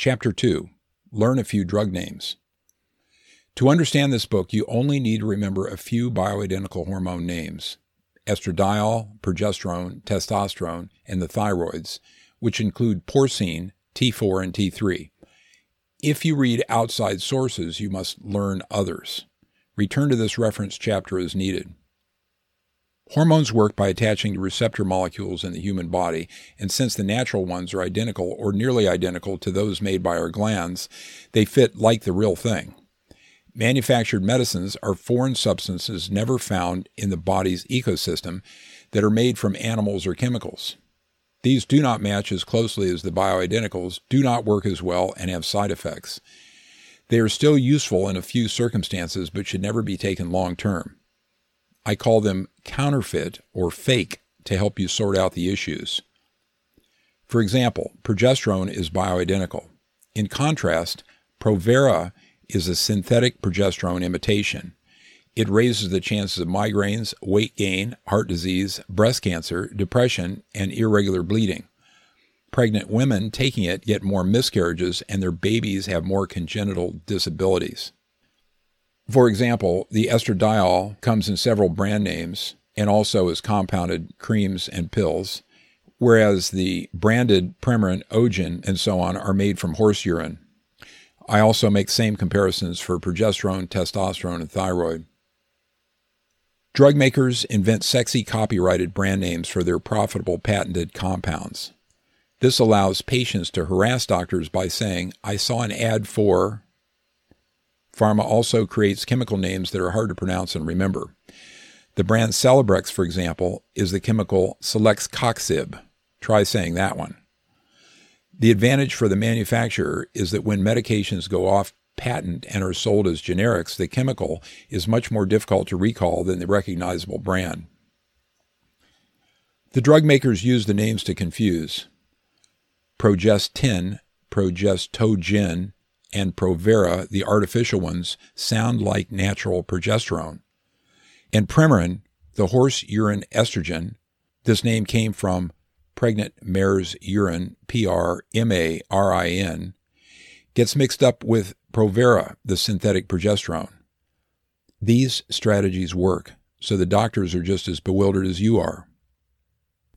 Chapter 2 Learn a few drug names. To understand this book, you only need to remember a few bioidentical hormone names estradiol, progesterone, testosterone, and the thyroids, which include porcine, T4, and T3. If you read outside sources, you must learn others. Return to this reference chapter as needed. Hormones work by attaching to receptor molecules in the human body, and since the natural ones are identical or nearly identical to those made by our glands, they fit like the real thing. Manufactured medicines are foreign substances never found in the body's ecosystem that are made from animals or chemicals. These do not match as closely as the bioidenticals, do not work as well, and have side effects. They are still useful in a few circumstances, but should never be taken long term. I call them counterfeit or fake to help you sort out the issues. For example, progesterone is bioidentical. In contrast, Provera is a synthetic progesterone imitation. It raises the chances of migraines, weight gain, heart disease, breast cancer, depression, and irregular bleeding. Pregnant women taking it get more miscarriages and their babies have more congenital disabilities. For example, the estradiol comes in several brand names and also as compounded creams and pills, whereas the branded Premarin, Ogen, and so on are made from horse urine. I also make same comparisons for progesterone, testosterone, and thyroid. Drug makers invent sexy copyrighted brand names for their profitable patented compounds. This allows patients to harass doctors by saying, I saw an ad for Pharma also creates chemical names that are hard to pronounce and remember. The brand Celebrex, for example, is the chemical Celecoxib. Try saying that one. The advantage for the manufacturer is that when medications go off patent and are sold as generics, the chemical is much more difficult to recall than the recognizable brand. The drug makers use the names to confuse. Progestin, Progestogen, and Provera, the artificial ones, sound like natural progesterone. And Premarin, the horse urine estrogen, this name came from pregnant mare's urine, P R M A R I N, gets mixed up with Provera, the synthetic progesterone. These strategies work, so the doctors are just as bewildered as you are.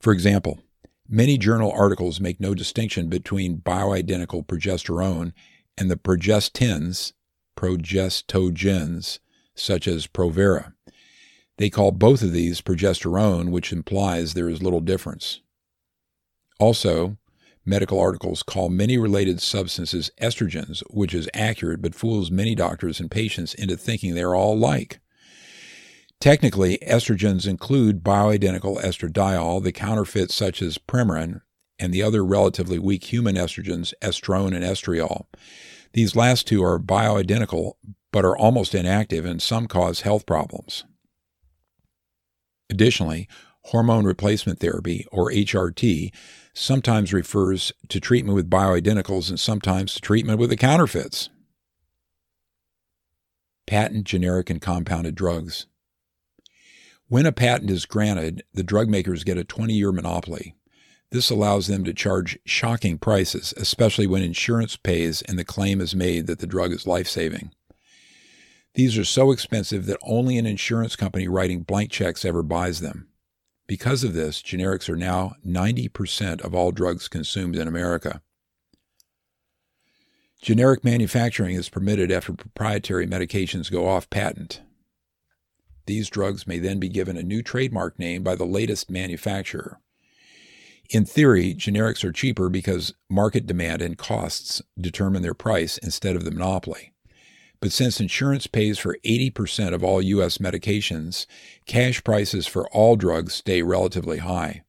For example, many journal articles make no distinction between bioidentical progesterone and the progestins, progestogens, such as Provera. They call both of these progesterone, which implies there is little difference. Also, medical articles call many related substances estrogens, which is accurate but fools many doctors and patients into thinking they're all alike. Technically, estrogens include bioidentical estradiol, the counterfeits such as Premarin, and the other relatively weak human estrogens, estrone and estriol. These last two are bioidentical but are almost inactive and some cause health problems. Additionally, hormone replacement therapy, or HRT, sometimes refers to treatment with bioidenticals and sometimes to treatment with the counterfeits. Patent, generic, and compounded drugs. When a patent is granted, the drug makers get a 20 year monopoly. This allows them to charge shocking prices, especially when insurance pays and the claim is made that the drug is life saving. These are so expensive that only an insurance company writing blank checks ever buys them. Because of this, generics are now 90% of all drugs consumed in America. Generic manufacturing is permitted after proprietary medications go off patent. These drugs may then be given a new trademark name by the latest manufacturer. In theory, generics are cheaper because market demand and costs determine their price instead of the monopoly. But since insurance pays for 80% of all U.S. medications, cash prices for all drugs stay relatively high.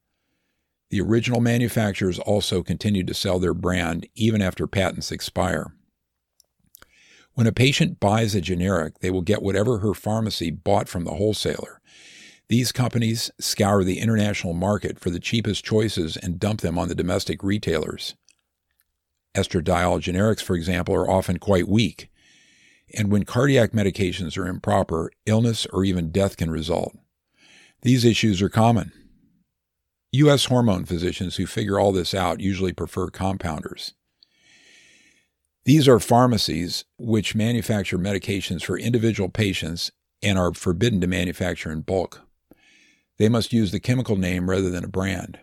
The original manufacturers also continue to sell their brand even after patents expire. When a patient buys a generic, they will get whatever her pharmacy bought from the wholesaler. These companies scour the international market for the cheapest choices and dump them on the domestic retailers. Estradiol generics, for example, are often quite weak, and when cardiac medications are improper, illness or even death can result. These issues are common. U.S. hormone physicians who figure all this out usually prefer compounders. These are pharmacies which manufacture medications for individual patients and are forbidden to manufacture in bulk. They must use the chemical name rather than a brand.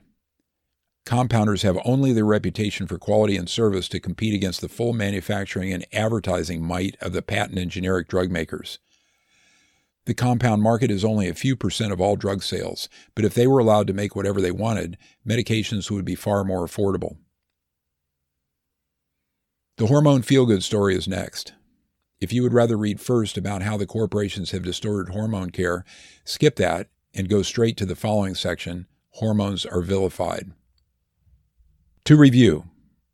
Compounders have only the reputation for quality and service to compete against the full manufacturing and advertising might of the patent and generic drug makers. The compound market is only a few percent of all drug sales, but if they were allowed to make whatever they wanted, medications would be far more affordable. The hormone feel good story is next. If you would rather read first about how the corporations have distorted hormone care, skip that and go straight to the following section Hormones are vilified. To review,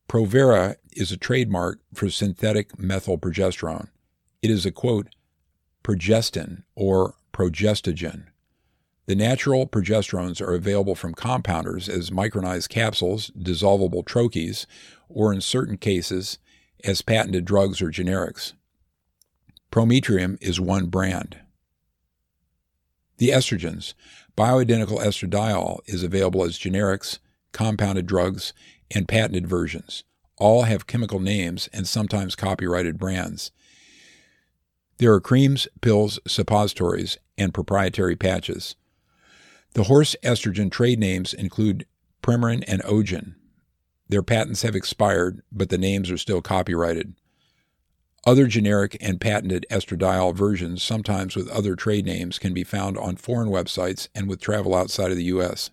Provera is a trademark for synthetic methylprogesterone. It is a quote, progestin or progestogen. The natural progesterones are available from compounders as micronized capsules, dissolvable troches, or in certain cases, as patented drugs or generics. Prometrium is one brand. The estrogens. Bioidentical estradiol is available as generics, compounded drugs, and patented versions. All have chemical names and sometimes copyrighted brands. There are creams, pills, suppositories, and proprietary patches. The horse estrogen trade names include Premarin and Ogen. Their patents have expired, but the names are still copyrighted. Other generic and patented estradiol versions, sometimes with other trade names, can be found on foreign websites and with travel outside of the U.S.